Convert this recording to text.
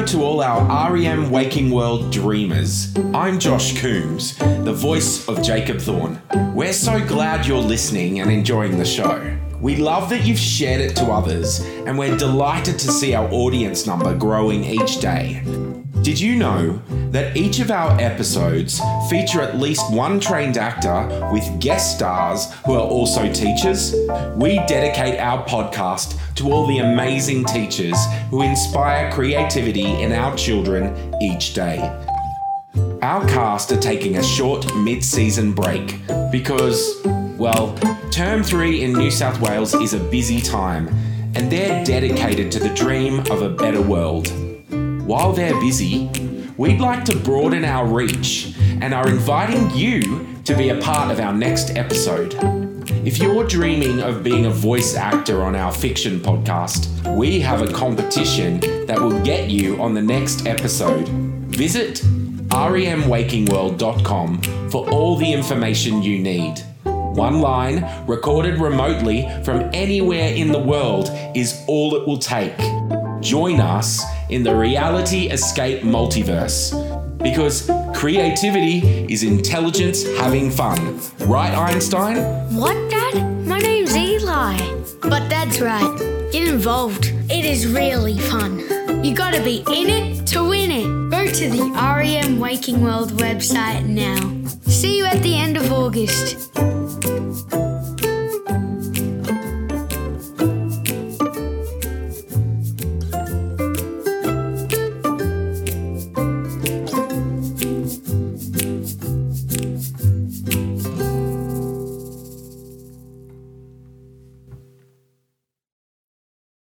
to all our REM Waking World dreamers. I'm Josh Coombs, the voice of Jacob Thorne. We're so glad you're listening and enjoying the show. We love that you've shared it to others, and we're delighted to see our audience number growing each day. Did you know that each of our episodes feature at least one trained actor with guest stars who are also teachers? We dedicate our podcast to all the amazing teachers who inspire creativity in our children each day. Our cast are taking a short mid season break because, well, term three in New South Wales is a busy time and they're dedicated to the dream of a better world. While they're busy, we'd like to broaden our reach and are inviting you to be a part of our next episode. If you're dreaming of being a voice actor on our fiction podcast, we have a competition that will get you on the next episode. Visit remwakingworld.com for all the information you need. One line, recorded remotely from anywhere in the world, is all it will take. Join us in the Reality Escape multiverse because creativity is intelligence having fun. Right, Einstein? What, Dad? My name's Eli. But Dad's right. Get involved. It is really fun. You gotta be in it to win it. Go to the REM Waking World website now. See you at the end of August.